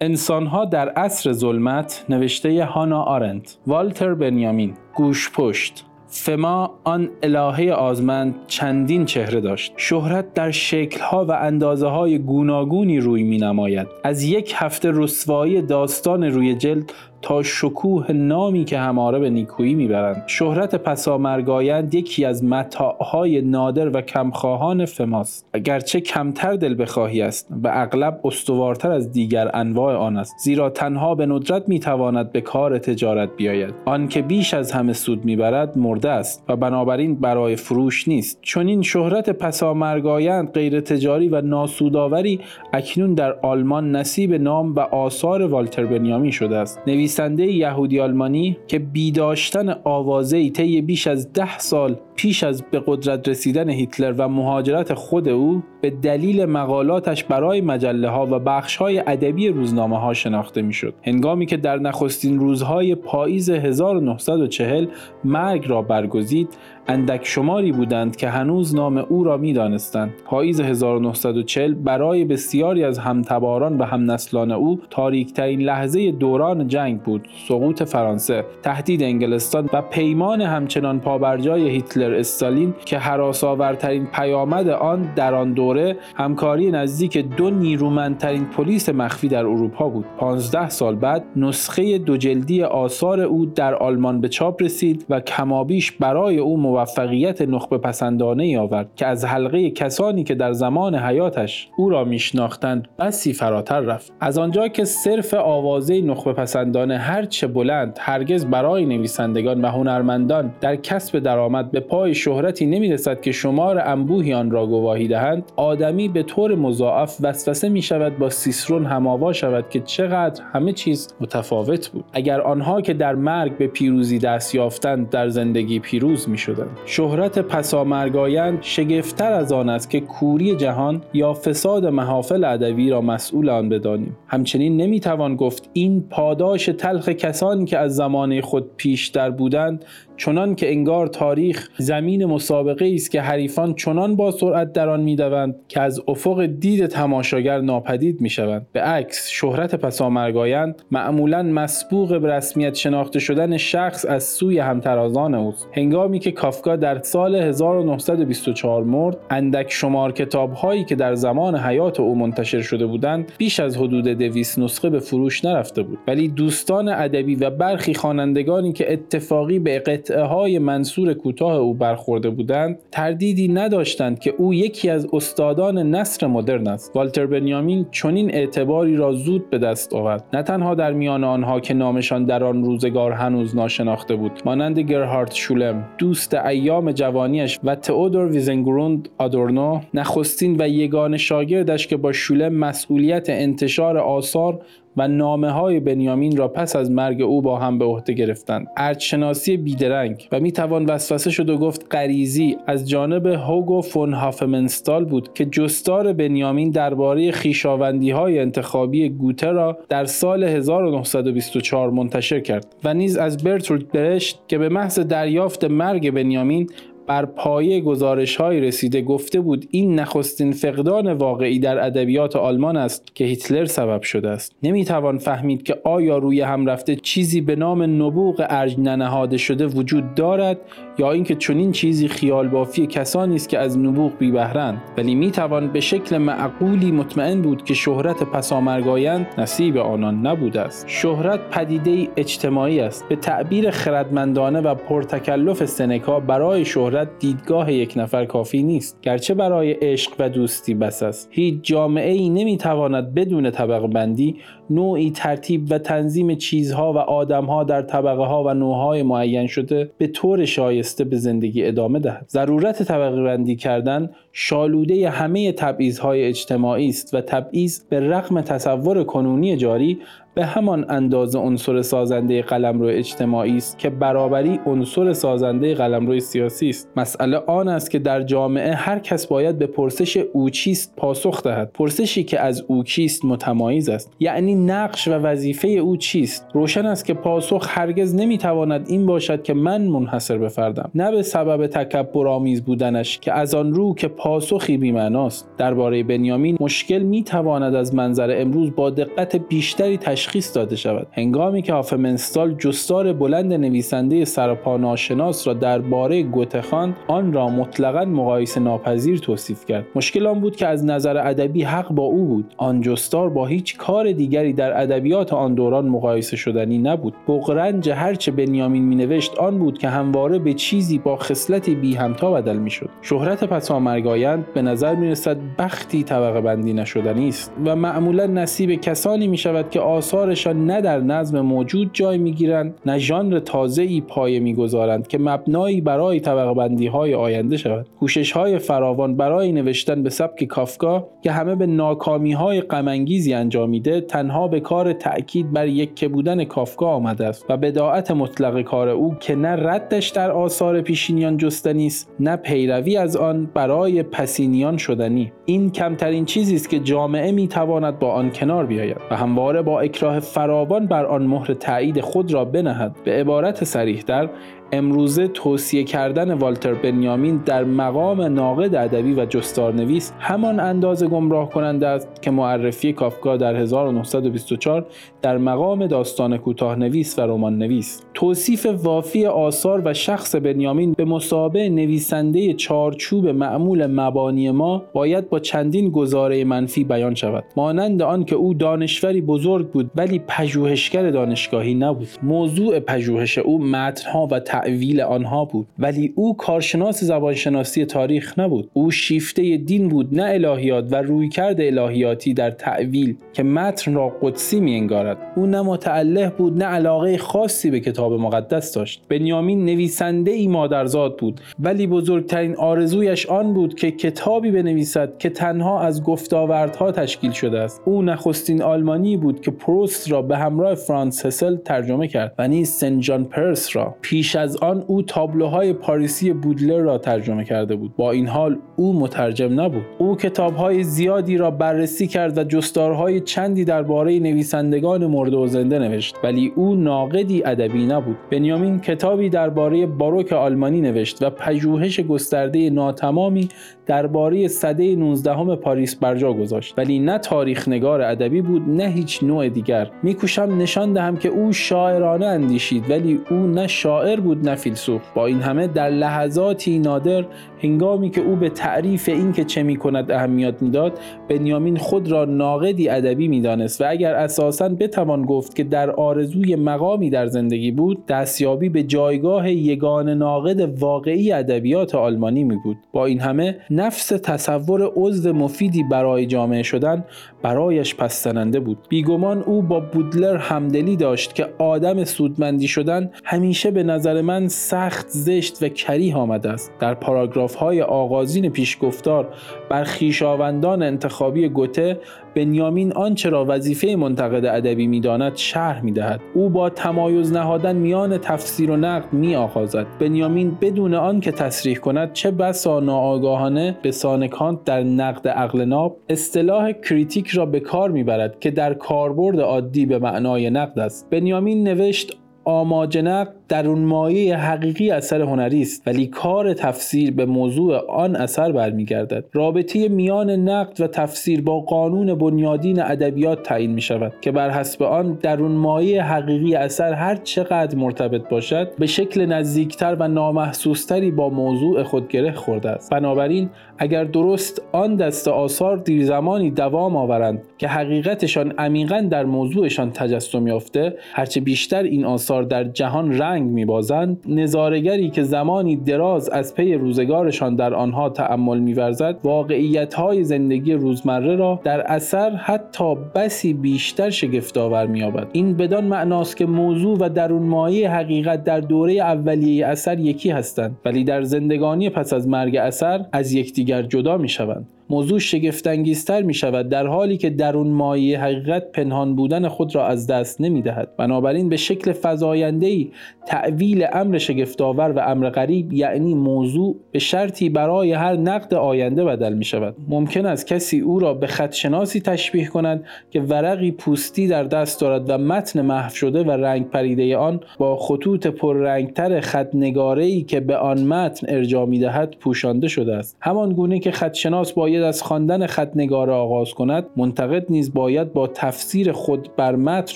انسانها در عصر ظلمت نوشته هانا آرنت والتر بنیامین گوش پشت. فما آن الهه آزمند چندین چهره داشت. شهرت در شکلها و اندازه های گوناگونی روی می نماید از یک هفته رسوایی داستان روی جلد تا شکوه نامی که هماره به نیکویی می‌برند. شهرت پسامرگایند یکی از متاعهای نادر و کمخواهان فماست. اگرچه کمتر دل بخواهی است و اغلب استوارتر از دیگر انواع آن است. زیرا تنها به ندرت می‌تواند به کار تجارت بیاید. آن که بیش از همه سود می‌برد مرده است و بنابراین برای فروش نیست. چون این شهرت پسامرگایند غیر تجاری و ناسودآوری اکنون در آلمان نصیب نام و آثار والتر بنیامی شده است. نویسنده یهودی آلمانی که بیداشتن آوازه طی بیش از ده سال پیش از به قدرت رسیدن هیتلر و مهاجرت خود او به دلیل مقالاتش برای مجله ها و بخش های ادبی روزنامه ها شناخته می‌شد. هنگامی که در نخستین روزهای پاییز 1940 مرگ را برگزید اندک شماری بودند که هنوز نام او را می دانستند. پاییز 1940 برای بسیاری از همتباران و همنسلان او تاریکترین لحظه دوران جنگ بود. سقوط فرانسه، تهدید انگلستان و پیمان همچنان پابرجای هیتلر استالین که حراسآورترین پیامد آن در آن دوره همکاری نزدیک دو نیرومندترین پلیس مخفی در اروپا بود. 15 سال بعد نسخه دو جلدی آثار او در آلمان به چاپ رسید و کمابیش برای او موفقیت نخبه پسندانه آورد که از حلقه کسانی که در زمان حیاتش او را میشناختند بسی فراتر رفت. از آنجا که صرف آوازه نخبه پسندانه هرچه بلند هرگز برای نویسندگان و هنرمندان در کسب درآمد به پای شهرتی نمی‌رسد که شمار انبوهی آن را گواهی دهند آدمی به طور مضاعف وسوسه می شود با سیسرون هماوا شود که چقدر همه چیز متفاوت بود. اگر آنها که در مرگ به پیروزی دست یافتند در زندگی پیروز می شدند شهرت پسامرگایند شگفتتر از آن است که کوری جهان یا فساد محافل ادبی را مسئول آن بدانیم. همچنین نمی‌توان گفت این پاداش تلخ کسانی که از زمانه خود پیشتر بودند چنان که انگار تاریخ زمین مسابقه است که حریفان چنان با سرعت در آن می‌دوند که از افق دید تماشاگر ناپدید می‌شوند. به عکس شهرت پسامرگایند معمولا مسبوق به رسمیت شناخته شدن شخص از سوی همترازان اوست. هنگامی که کافکا در سال 1924 مرد اندک شمار کتاب هایی که در زمان حیات او منتشر شده بودند بیش از حدود دویست نسخه به فروش نرفته بود. ولی دوستان ادبی و برخی خوانندگانی که اتفاقی به قطعه های منصور کوتاه او برخورده بودند تردیدی نداشتند که او یکی از استادان نصر مدرن است. والتر بنیامین چنین اعتباری را زود به دست آورد. نه تنها در میان آنها که نامشان در آن روزگار هنوز ناشناخته بود مانند گرهارد شولم دوست ایام جوانیش و تئودور ویزنگروند آدورنو نخستین و یگان شاگردش که با شولم مسئولیت انتشار آثار و نامه های بنیامین را پس از مرگ او با هم به عهده گرفتند. ارجشناسی بیدرنگ و می توان وسوسه شد و گفت غریزی از جانب هوگو فون هافمنستال بود که جستار بنیامین درباره خیشاوندی های انتخابی گوته را در سال 1924 منتشر کرد و نیز از برتولد برشت که به محض دریافت مرگ بنیامین بر پایه گزارش های رسیده گفته بود این نخستین فقدان واقعی در ادبیات آلمان است که هیتلر سبب شده است. نمی‌توان فهمید که آیا روی هم رفته چیزی به نام نبوغ ارج ننهاده شده وجود دارد یا اینکه چنین چیزی خیال بافی کسانی است که از نبوغ بی بهره‌اند ولی می‌توان به شکل معقولی مطمئن بود که شهرت پسامرگایند نصیب آنان نبوده است. شهرت پدیده اجتماعی است. به تعبیر خردمندانه و پرتکلف سنکا برای شهرت دیدگاه یک نفر کافی نیست. گرچه برای عشق و دوستی بس است. هیچ جامعه ای نمی‌تواند بدون طبقه بندی نوعی ترتیب و تنظیم چیزها و آدمها در طبقه ها و نوعهای معین شده به طور شایسته به زندگی ادامه دهد. ضرورت طبقه بندی کردن شالوده همه تبعیضهای اجتماعی است و تبعیض به رغم تصور کنونی جاری به همان اندازه عنصر سازنده قلمرو اجتماعی است که برابری عنصر سازنده قلمرو سیاسی است. مسئله آن است که در جامعه هر کس باید به پرسش او چیست پاسخ دهد. پرسشی که از او کیست متمایز است. یعنی نقش و وظیفه او چیست؟ روشن است که پاسخ هرگز نمی‌تواند این باشد که من منحصر بفردم نه به سبب تکبر آمیز بودنش که از آن رو که پاسخی بیمعناست. درباره بنیامین مشکل می‌تواند از منظر امروز با دقت بیشتری تشخیص داده شود. هنگامی که آفمنستال جستار بلند نویسنده سرپا ناشناس را درباره گوتخان آن را مطلقا مقایسه ناپذیر توصیف کرد. مشکل آن بود که از نظر ادبی حق با او بود. آن جستار با هیچ کار دیگری در ادبیات آن دوران مقایسه شدنی نبود. بغرنج هرچه بنیامین مینوشت آن بود که همواره به چیزی با خصلتی بی همتا بدل می‌شد. شهرت پسامرگایند به نظر می‌رسد بختی طبقه بندی نشدنی است و معمولا نصیب کسانی می شود که آثارشان نه در نظم موجود جای می‌گیرند نه ژانر تازه‌ای پایه می‌گذارند که مبنایی برای طبقه بندی های آینده شود. کوشش های فراوان برای نوشتن به سبک کافکا که همه به ناکامی های غمانگیزی انجامیده تنها به کار تأکید بر یکه بودن کافکا آمده است و بداعت مطلق کار او که نه ردش در آثار پیشینیان جستنی است نه پیروی از آن برای پسینیان شدنی. این کمترین چیزی است که جامعه می‌تواند با آن کنار بیاید و همواره با اکراه فراوان بر آن مهر تایید خود را بنهد. به عبارت صریحتر امروزه توصیه کردن والتر بنیامین در مقام ناقد ادبی و جستارنویس همان اندازه گمراه کننده است که معرفی کافکا در 1924 در مقام داستان کوتاه نویس و رمان نویس توصیف وافی آثار و شخص بنیامین به مسابه نویسنده چارچوب معمول مبانی ما باید با چندین گزاره منفی بیان شود. مانند آن که او دانشوری بزرگ بود ولی پژوهشگر دانشگاهی نبود. موضوع پژوهش او متنها و تعویل آنها بود. ولی او کارشناس زبانشناسی تاریخ نبود. او شیفته دین بود نه الهیات و رویکرد الهیاتی در تعویل که متن را قدسی می انگارد او نه متعله بود نه علاقه خاصی به کتاب مقدس داشت. بنیامین نویسنده ای مادرزاد بود. ولی بزرگترین آرزویش آن بود که کتابی بنویسد که تنها از گفتاوردها تشکیل شده است. او نخستین آلمانی بود که پروست را به همراه فرانس هسل ترجمه کرد و نیز سن جان پرس را پیش آن او تابلوهای پاریسی بودلر را ترجمه کرده بود. با این حال او مترجم نبود. او کتابهای زیادی را بررسی کرد و جستارهای چندی درباره نویسندگان مرده و زنده نوشت ولی او ناقدی ادبی نبود. بنیامین کتابی درباره باروک آلمانی نوشت و پژوهش گسترده ناتمامی درباره سده 19 پاریس برجا گذاشت. ولی نه تاریخ نگار ادبی بود نه هیچ نوع دیگر. میکوشم نشان دهم که او شاعرانه اندیشید ولی او نه شاعر بود نه فیلسوف. با این همه در لحظاتی نادر هنگامی که او به تعریف اینکه چه می‌کند اهمیت می‌داد بنیامین خود را ناقدی ادبی می‌دانست و اگر اساسا بتوان گفت که در آرزوی مقامی در زندگی بود دستیابی به جایگاه یگان ناقد واقعی ادبیات آلمانی می بود با این همه نفس تصور عضو مفیدی برای جامعه شدن برایش پستننده بود. بیگمان او با بودلر همدلی داشت که آدم سودمندی شدن همیشه به نظر من سخت زشت و کریه آمده است. در پاراگراف های آغازین پیشگفتار بر خیشاوندان انتخابی گوته بنیامین آنچه را وظیفه منتقد ادبی می‌داند شرح می‌دهد. او با تمایز نهادن میان تفسیر و نقد می آغازد بنیامین بدون آن که تصریح کند چه بسا ناآگاهانه به سانکانت در نقد عقل ناب اصطلاح کریتیک را به کار می‌برد که در کاربرد عادی به معنای نقد است. بنیامین نوشت آماج نقد در اون مایه حقیقی اثر هنری است ولی کار تفسیر به موضوع آن اثر برمیگردد. رابطه میان نقد و تفسیر با قانون بنیادین ادبیات تعیین می شود که بر حسب آن در اون مایه حقیقی اثر هر چقدر مرتبط باشد به شکل نزدیکتر و نامحسوستری با موضوع خود گره خورده است. بنابراین اگر درست آن دست آثار دیر زمانی دوام آورند که حقیقتشان عمیقا در موضوعشان تجسم یافته هرچه بیشتر این آثار در جهان رنگ میبازند نظارگری که زمانی دراز از پی روزگارشان در آنها تأمل میورزد واقعیت های زندگی روزمره را در اثر حتی بسی بیشتر شگفتآور مییابد. این بدان معناست که موضوع و درون مایه حقیقت در دوره اولیه اثر یکی هستند ولی در زندگانی پس از مرگ اثر از یکدیگر جدا می‌شوند. موضوع شگفتانگیزتر می شود در حالی که درون مایه حقیقت پنهان بودن خود را از دست نمی دهد بنابراین به شکل فزاینده ای تعویل امر شگفتآور و امر غریب یعنی موضوع به شرطی برای هر نقد آینده بدل می شود ممکن است کسی او را به خدشناسی تشبیه کند که ورقی پوستی در دست دارد و متن محو شده و رنگ پریده آن با خطوط پررنگتر خط ای که به آن متن ارجا می دهد پوشانده شده است. همان گونه که خدشناس باید از خواندن خط نگاره آغاز کند منتقد نیز باید با تفسیر خود بر متن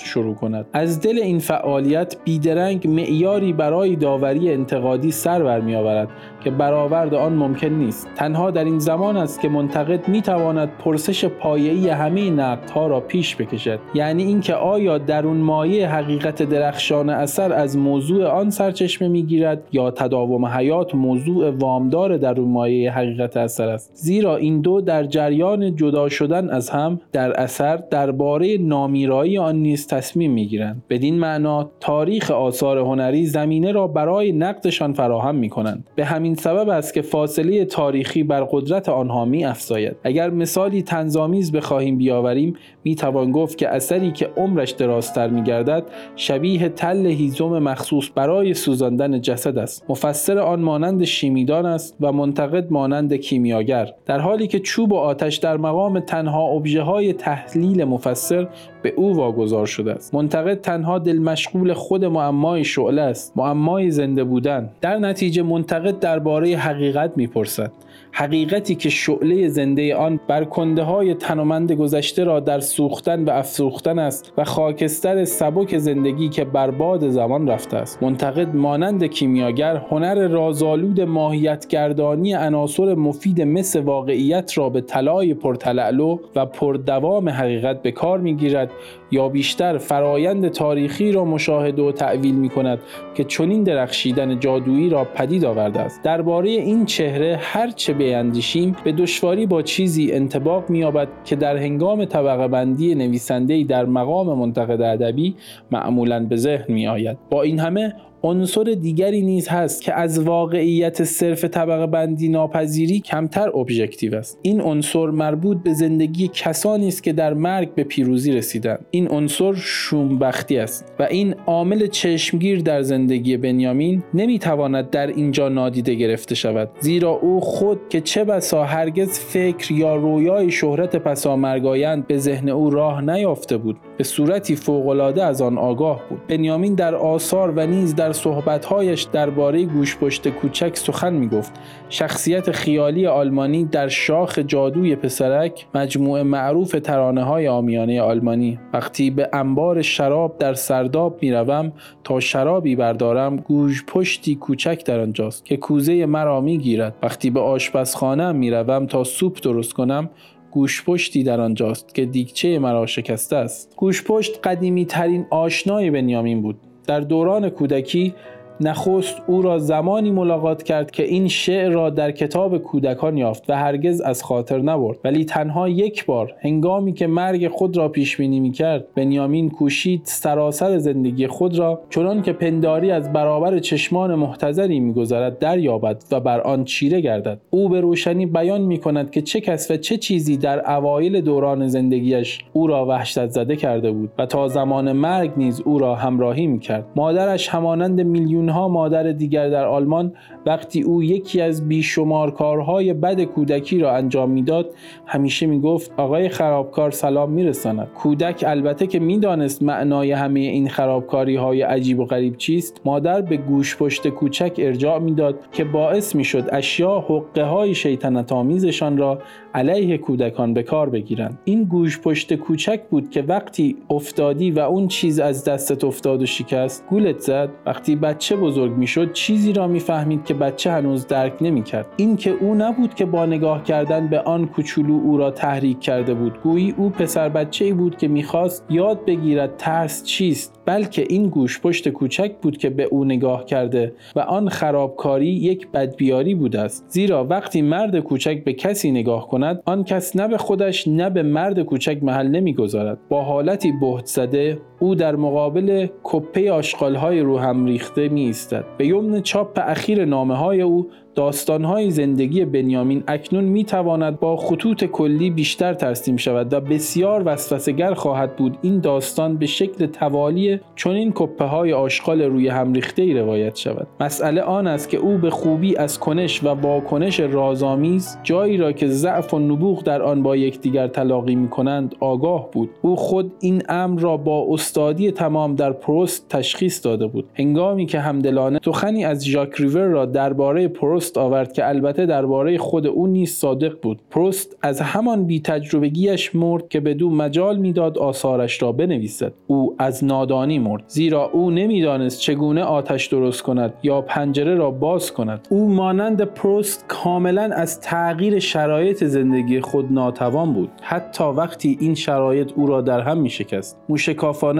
شروع کند. از دل این فعالیت بیدرنگ معیاری برای داوری انتقادی سر برمیآورد که برآورد آن ممکن نیست. تنها در این زمان است که منتقد می تواند پرسش پایه‌ای همه نقدها را پیش بکشد. یعنی اینکه آیا درون مایه حقیقت درخشان اثر از موضوع آن سرچشمه می‌گیرد یا تداوم حیات موضوع وامدار درون مایه حقیقت اثر است. زیرا این دو در جریان جدا شدن از هم در اثر درباره نامیرایی آن نیز تصمیم می‌گیرند. بدین معنا تاریخ آثار هنری زمینه را برای نقدشان فراهم می کنند به همین سبب است که فاصله تاریخی بر قدرت آنها می افزاید اگر مثالی تنظامیز بخواهیم بیاوریم می توان گفت که اثری که عمرش درازتر می گردد شبیه تل هیزم مخصوص برای سوزاندن جسد است. مفسر آن مانند شیمیدان است و منتقد مانند کیمیاگر. در حالی که چوب و آتش در مقام تنها ابژه های تحلیل مفسر به او واگذار شده است. منتقد تنها دل مشغول خود معمای شعله است. معمای زنده بودن. در نتیجه منتقد درباره حقیقت می‌پرسد. حقیقتی که شعله زنده آن بر کنده های تنومند گذشته را در سوختن و افسوختن است و خاکستر سبک زندگی که بر باد زمان رفته است. منتقد مانند کیمیاگر هنر رازآلود ماهیتگردانی عناصر مفید مثل واقعیت را به طلای پرتلعلو و پردوام حقیقت به کار می‌گیرد یا بیشتر فرایند تاریخی را مشاهده و تعویل می کند که چنین درخشیدن جادویی را پدید آورده است. درباره این چهره هر چه بیندیشیم به دشواری با چیزی انتباق مییابد که در هنگام طبقه بندی نویسنده در مقام منتقد ادبی معمولا به ذهن می با این همه عنصر دیگری نیز هست که از واقعیت صرف طبقه بندی ناپذیری کمتر ابژکتیو است. این عنصر مربوط به زندگی کسانی است که در مرگ به پیروزی رسیدند. این عنصر شومبختی است و این عامل چشمگیر در زندگی بنیامین نمی‌تواند در اینجا نادیده گرفته شود. زیرا او خود که چه بسا هرگز فکر یا رویای شهرت پسامرگایند به ذهن او راه نیافته بود. به صورتی فوقالعاده از آن آگاه بود. بنیامین در آثار و نیز در صحبتهایش درباره گوشپشت کوچک سخن می‌گفت. شخصیت خیالی آلمانی در شاخ جادوی پسرک مجموعه معروف ترانه های آمیانه آلمانی. وقتی به انبار شراب در سرداب می‌روم تا شرابی بردارم گوش پشتی کوچک در آنجاست که کوزه مرا می‌گیرد. وقتی به آشپزخانه می‌روم تا سوپ درست کنم گوشپشتی در آنجاست که دیگچه مرا شکسته است. گوشپشت قدیمی ترین آشنای بنیامین بود. در دوران کودکی نخست او را زمانی ملاقات کرد که این شعر را در کتاب کودکان یافت و هرگز از خاطر نبرد. ولی تنها یک بار هنگامی که مرگ خود را پیش بینی می‌کرد بنیامین کوشید سراسر زندگی خود را چنان که پنداری از برابر چشمان محتضری میگذرد دریابد و بر آن چیره گردد. او به روشنی بیان می کند که چه کس و چه چیزی در اوایل دوران زندگیش او را وحشت زده کرده بود و تا زمان مرگ نیز او را همراهی می‌کرد. مادرش همانند میلیون ها مادر دیگر در آلمان وقتی او یکی از بیشمار کارهای بد کودکی را انجام می‌داد همیشه می‌گفت آقای خرابکار سلام میرساند. کودک البته که می‌دانست معنای همه این خرابکاری های عجیب و غریب چیست مادر به گوش پشت کوچک ارجاع می‌داد که باعث می‌شد اشیا حقه های شیطنت آمیزشان را علیه کودکان به کار بگیرند. این گوش پشت کوچک بود که وقتی افتادی و اون چیز از دستت افتاد و شکست گولت زد. وقتی بچه بزرگ می‌شد چیزی را می‌فهمید که بچه هنوز درک نمی‌کرد. این که او نبود که با نگاه کردن به آن کوچولو او را تحریک کرده بود. گویی او پسر بچه ای بود که می‌خواست یاد بگیرد ترس چیست. بلکه این گوش پشت کوچک بود که به او نگاه کرده و آن خرابکاری یک بدبیاری بود است. زیرا وقتی مرد کوچک به کسی نگاه کند آن کس نه به خودش نه به مرد کوچک محل نمی‌گذارد. با حالتی بهت زده او در مقابل کپه آشغالهای رو هم ریخته می ایستد به یمن چاپ اخیر نامه های او داستانهای زندگی بنیامین اکنون می تواند با خطوط کلی بیشتر ترسیم شود و بسیار وسوسهگر خواهد بود این داستان به شکل توالی چنین کپه های آشغال روی هم ریخته ای روایت شود. مسئله آن است که او به خوبی از کنش و واکنش رازآمیز جایی را که ضعف و نبوغ در آن با یکدیگر تلاقی می کنند آگاه بود. او خود این امر را با استادی تمام در پروست تشخیص داده بود. هنگامی که همدلانه سخنی از ژاک ریور را درباره پروست آورد که البته درباره خود او نیز صادق بود. پروست از همان بی تجربگیش مرد که به دو مجال می‌داد آثارش را بنویسد. او از نادانی مرد زیرا او نمی‌دانست چگونه آتش درست کند یا پنجره را باز کند. او مانند پروست کاملا از تغییر شرایط زندگی خود ناتوان بود. حتی وقتی این شرایط او را در هم می شکست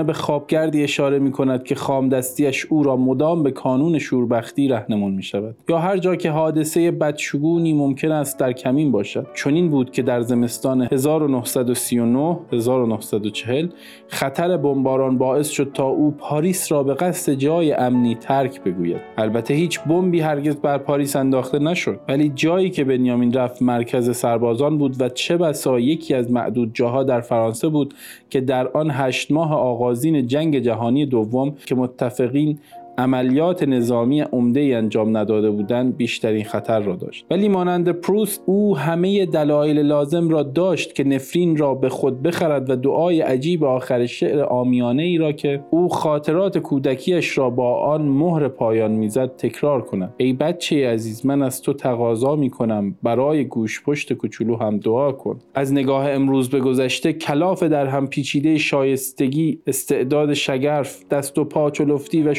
به خوابگردی اشاره می کند که خامدستیش او را مدام به کانون شوربختی رهنمون می شود یا هر جا که حادثه بدشگونی ممکن است در کمین باشد. چنین بود که در زمستان 1939 1940 خطر بمباران باعث شد تا او پاریس را به قصد جای امنی ترک بگوید. البته هیچ بمبی هرگز بر پاریس انداخته نشد. ولی جایی که بنیامین رفت مرکز سربازان بود و چه بسا یکی از معدود جاها در فرانسه بود که در آن هشت ماه آغازین جنگ جهانی دوم که متفقین عملیات نظامی عمده انجام نداده بودند بیشترین خطر را داشت. ولی مانند پروست او همه دلایل لازم را داشت که نفرین را به خود بخرد و دعای عجیب آخر شعر آمیانه ای را که او خاطرات کودکیش را با آن مهر پایان می‌زد تکرار کند. ای بچه عزیز من از تو تقاضا می کنم برای گوش پشت کوچولو هم دعا کن. از نگاه امروز به گذشته کلاف در هم پیچیده شایستگی استعداد شگرف دست و پا چلفتی و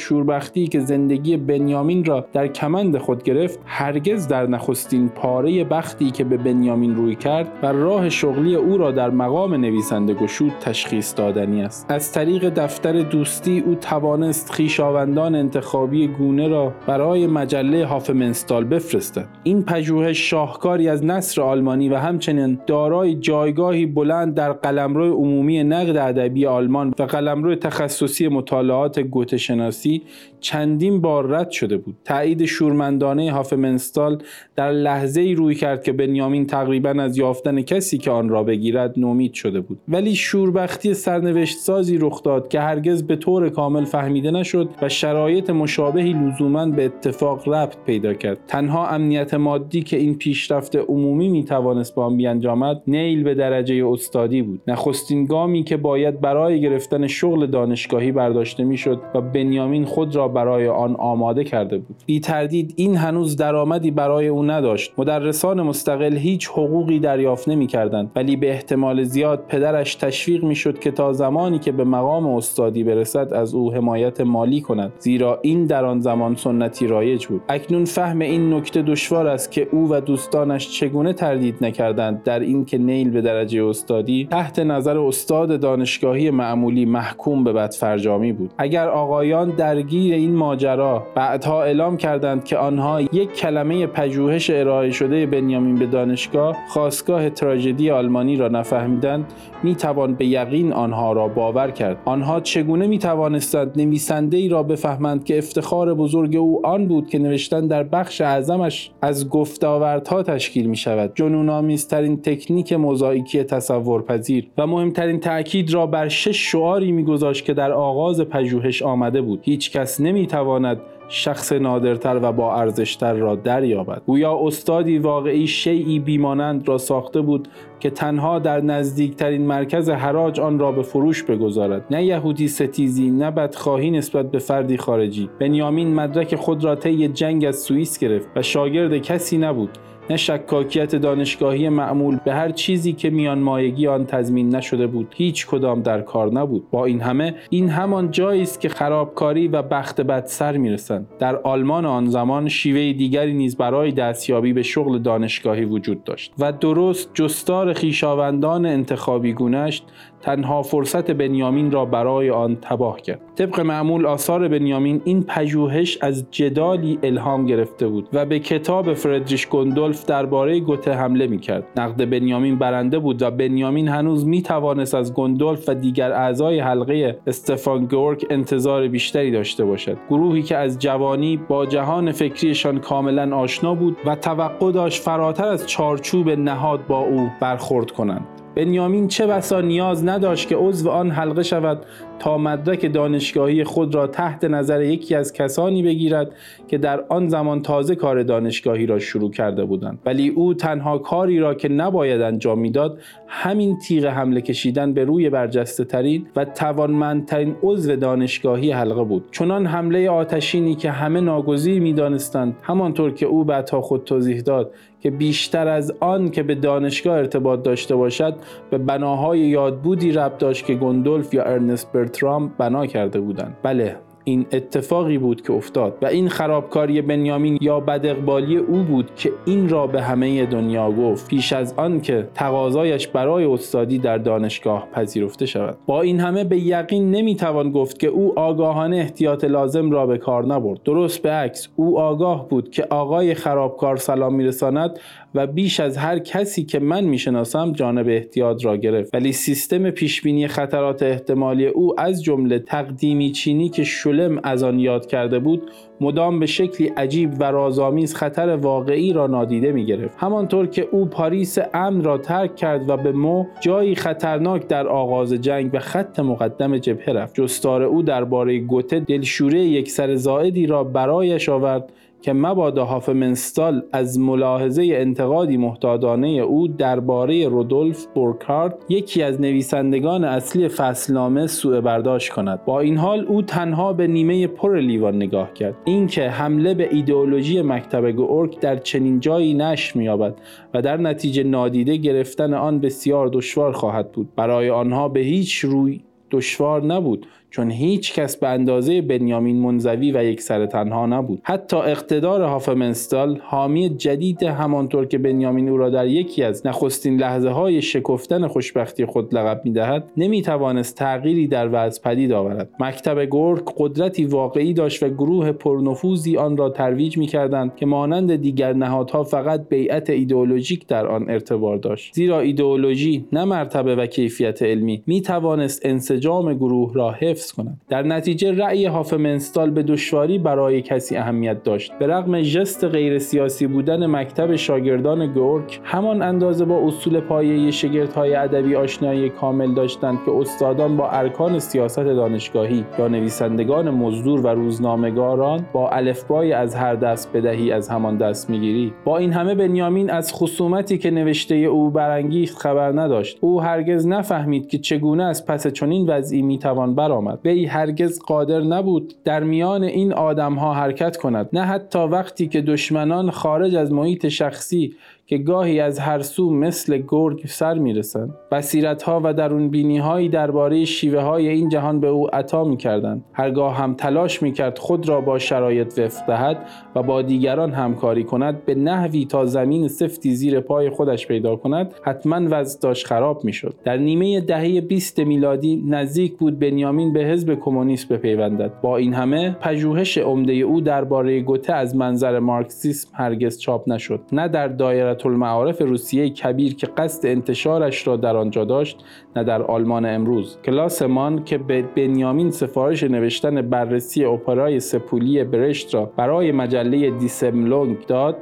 شوربختی که زندگی بنیامین را در کمند خود گرفت هرگز در نخستین پاره بختی که به بنیامین روی کرد و راه شغلی او را در مقام نویسنده گشود تشخیص دادنی است. از طریق دفتر دوستی او توانست خیشاوندان انتخابی گونه را برای مجله هافمنستال بفرستد. این پژوهش شاهکاری از نصر آلمانی و همچنین دارای جایگاهی بلند در قلمرو عمومی نقد ادبی آلمان و قلمرو تخصصی مطالعات گوته شناسی چندین بار رد شده بود. تایید شورمندانه هافمنستال در لحظه ای روی کرد که بنیامین تقریبا از یافتن کسی که آن را بگیرد نومید شده بود. ولی شوربختی سرنوشت سازی رخ داد که هرگز به طور کامل فهمیده نشد و شرایط مشابهی لزوما به اتفاق ربط پیدا کرد. تنها امنیت مادی که این پیشرفت عمومی می توانست با آن بیانجامد نیل به درجه استادی بود. نخستین گامی که باید برای گرفتن شغل دانشگاهی برداشته می‌شد و بنیامین خود را برای آن آماده کرده بود. بی تردید این هنوز درآمدی برای او نداشت. مدرسان مستقل هیچ حقوقی دریافت نمی کردند ولی به احتمال زیاد پدرش تشویق می شد که تا زمانی که به مقام استادی برسد از او حمایت مالی کند. زیرا این در آن زمان سنتی رایج بود. اکنون فهم این نکته دشوار است که او و دوستانش چگونه تردید نکردند در اینکه نیل به درجه استادی تحت نظر استاد دانشگاهی معمولی محکوم به بدفرجامی بود. اگر آقایان درگیر این ماجرا. بعدها اعلام کردند که آنها یک کلمه پژوهش ارائه شده بنیامین به دانشگاه خواستگاه تراژدی آلمانی را نفهمیدند می توان به یقین آنها را باور کرد. آنها چگونه می توانستند نویسنده ای را بفهمند که افتخار بزرگ او آن بود که نوشتن در بخش اعظمش از گفتاوردها تشکیل می شود جنونآمیزترین تکنیک موزاییکی تصورپذیر و مهمترین تاکید را بر شش شعاری میگذاشت که در آغاز پژوهش آمده بود. هیچ کس نمی‌تواند شخص نادرتر و با ارزشتر را دریابد. گویا استادی واقعی شیعی بیمانند را ساخته بود که تنها در نزدیکترین مرکز حراج آن را به فروش بگذارد. نه یهودی ستیزی نه بدخواهی نسبت به فردی خارجی. بنیامین مدرک خود را طی جنگ از سوئیس گرفت و شاگرد کسی نبود نه شکاکیت دانشگاهی معمول به هر چیزی که میان مایگی آن تضمین نشده بود. هیچ کدام در کار نبود. با این همه این همان جایی است که خرابکاری و بخت بد سر می‌رسند. در آلمان آن زمان شیوه دیگری نیز برای دستیابی به شغل دانشگاهی وجود داشت و درست جستار خیشاوندان انتخابی گونشت تنها فرصت بنیامین را برای آن تباه کرد. طبق معمول آثار بنیامین این پژوهش از جدالی الهام گرفته بود و به کتاب فردریش گوندولف درباره گوته حمله می‌کرد. نقد بنیامین برنده بود و بنیامین هنوز می توانست از گوندولف و دیگر اعضای حلقه استفان گورک انتظار بیشتری داشته باشد. گروهی که از جوانی با جهان فکریشان کاملا آشنا بود و توقع داشت فراتر از چارچوب نهاد با او برخورد کنند. بنیامین چه بسا نیاز نداشت که عضو آن حلقه شود تا مدرک دانشگاهی خود را تحت نظر یکی از کسانی بگیرد که در آن زمان تازه کار دانشگاهی را شروع کرده بودند. ولی او تنها کاری را که نباید انجام می‌داد همین تیغ حمله کشیدن به روی برجسته ترین و توانمندترین عضو دانشگاهی حلقه بود. چنان حمله آتشینی که همه ناگزیر می‌دانستند همانطور که او بعدها خود توضیح داد که بیشتر از آن که به دانشگاه ارتباط داشته باشد به بناهای یادبودی ربط داشت که گندولف یا ارنست برترام بنا کرده بودند. بله. این اتفاقی بود که افتاد و این خرابکاری بنیامین یا بدقبالی او بود که این را به همه دنیا گفت پیش از آن که تقاضایش برای استادی در دانشگاه پذیرفته شود. با این همه به یقین نمی‌توان گفت که او آگاهانه احتیاط لازم را به کار نبرد. درست به عکس او آگاه بود که آقای خرابکار سلام میرساند و بیش از هر کسی که من می‌شناسم جانب احتیاط را گرفت. ولی سیستم پیشبینی خطرات احتمالی او از جمله تقدیمی چینی که شلم از آن یاد کرده بود مدام به شکلی عجیب و رازآمیز خطر واقعی را نادیده می گرفت همانطور که او پاریس امن را ترک کرد و به مو جایی خطرناک در آغاز جنگ به خط مقدم جبهه رفت. جستار او درباره گوته دلشوره یک سر زائدی را برایش آورد که مبادا منستال از ملاحظه انتقادی محتادانه او درباره رودولف بورکارد یکی از نویسندگان اصلی فصلنامه سوء برداشت کند. با این حال او تنها به نیمه پر لیوان نگاه کرد. اینکه حمله به ایدئولوژی مکتب گورک در چنین جایی نشر مییابد و در نتیجه نادیده گرفتن آن بسیار دشوار خواهد بود. برای آنها به هیچ روی دشوار نبود چون هیچ کس به اندازه بنیامین منزوی و یک سر تنها نبود. حتی اقتدار هافمنستال حامی جدید همانطور که بنیامین او را در یکی از نخستین لحظه های شکفتن خوشبختی خود لقب می‌دهد نمی‌توانست تغییری در وضع پدید آورد. مکتب گورک قدرتی واقعی داشت و گروه پرنفوذی آن را ترویج می‌کردند که مانند دیگر نهادها فقط بیعت ایدئولوژیک در آن ارتبار داشت. زیرا ایدئولوژی نه مرتبه و کیفیت علمی می‌توانست انسجام گروه را حفظ در نتیجه رأی هافمنستال به دشواری برای کسی اهمیت داشت. به رغم ژست غیر سیاسی بودن مکتب شاگردان گورک همان اندازه با اصول پایه شگردهای ادبی آشنایی کامل داشتند که استادان با ارکان سیاست دانشگاهی یا نویسندگان مزدور و روزنامهگاران با الفبای از هر دست بدهی از همان دست می‌گیری. با این همه بنیامین از خصومتی که نوشته او برانگیخت خبر نداشت. او هرگز نفهمید که چگونه از پس چنین وضعی می‌توان برآمد. آمد. وی هرگز قادر نبود در میان این آدم ها حرکت کند. نه حتی وقتی که دشمنان خارج از محیط شخصی که گاهی از هر سو مثل گرگ سر می‌رسند. بصیرت ها و درون بینی هایی درباره شیوه های این جهان به او عطا می کردند هرگاه هم تلاش می کرد خود را با شرایط وفق دهد و با دیگران همکاری کند به نحوی تا زمین سفتی زیر پای خودش پیدا کند حتما وضع داشت خراب می شد در نیمه دهه 20 میلادی نزدیک بود بنیامین به حزب کمونیست بپیوندد. با این همه پژوهش عمده او درباره گوته از منظر مارکسیسم هرگز چاپ نشد. نه در دایره المعارف روسیه کبیر که قصد انتشارش را در آنجا داشت نه در آلمان امروز. کلاسمان که به بنیامین سفارش نوشتن بررسی اپرای سپولی برشت را برای مجله دیسملونگ داد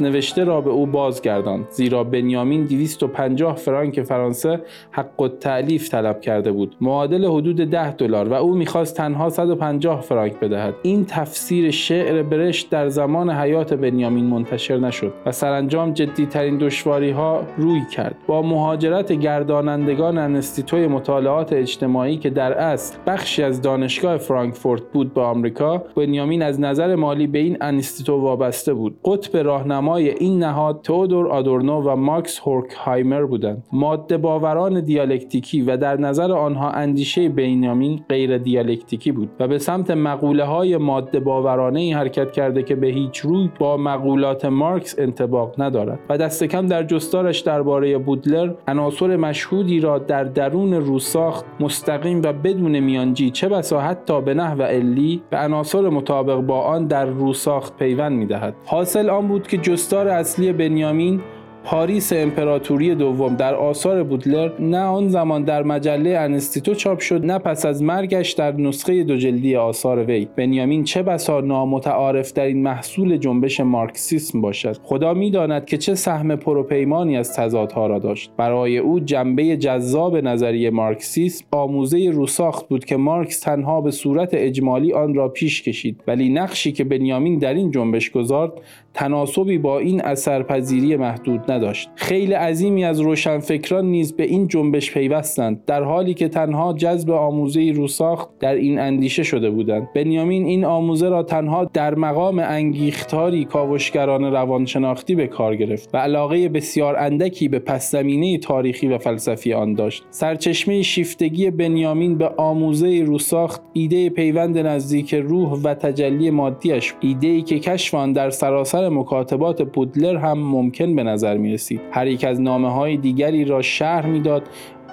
نوشته را به او بازگرداند زیرا بنیامین 250 فرانک فرانسه حق و تعلیف طلب کرده بود. معادل حدود 10 دلار و او می‌خواست تنها 150 فرانک بدهد. این تفسیر شعر برشت در زمان حیات بنیامین منتشر نشد و سرانجام جدیترین دشواری ها روی کرد. با مهاجرت گردانندگان انستیتوی مطالعات اجتماعی که در اصل بخشی از دانشگاه فرانکفورت بود به آمریکا بنیامین از نظر مالی به این انستیتو وابسته بود. قطب راهنمای این نهاد تئودور آدورنو و ماکس هورکهایمر بودند. ماده باوران دیالکتیکی و در نظر آنها اندیشه بنیامین غیر دیالکتیکی بود و به سمت مقوله های ماده باورانه ای حرکت کرده که به هیچ روی با مقولات مارکس انتباق ندارد. و دست کم در جستارش درباره بودلر عناصر مشهودی را در درون روساخت مستقیم و بدون میانجی چه بسا حتی به نحو علی به عناصر مطابق با آن در روساخت پیوند می‌دهد. حاصل آن بود که جستار اصلی بنیامین پاریس امپراتوری دوم در آثار بودلر نه آن زمان در مجله انستیتو چاپ شد نه پس از مرگش در نسخه دو جلدی آثار وی. بنیامین چه بسا نامتعارف در این محصول جنبش مارکسیسم باشد؟ خدا می‌داند که چه سهم پروپیمانی از تضادها را داشت. برای او جنبه جذاب نظریه مارکسیسم آموزه روساخت بود که مارکس تنها به صورت اجمالی آن را پیش کشید ولی نقشی که بنیامین در این جنبش گذارد تناسبی با این اثرپذیری محدود نداشت. خیلی عظیمی از روشنفکران نیز به این جنبش پیوستند در حالی که تنها جذب آموزه روساخت در این اندیشه شده بودند. بنیامین این آموزه را تنها در مقام انگیختاری کاوشگران روانشناختی به کار گرفت و علاقه بسیار اندکی به پس زمینه تاریخی و فلسفی آن داشت. سرچشمه شیفتگی بنیامین به آموزه روساخت ایده پیوند نزدیک روح و تجلی مادیش ایده ای که کشف آن در سراسر مکاتبات پودلر هم ممکن به نظر می رسید هر یک از نامه های دیگری را شهر می‌داد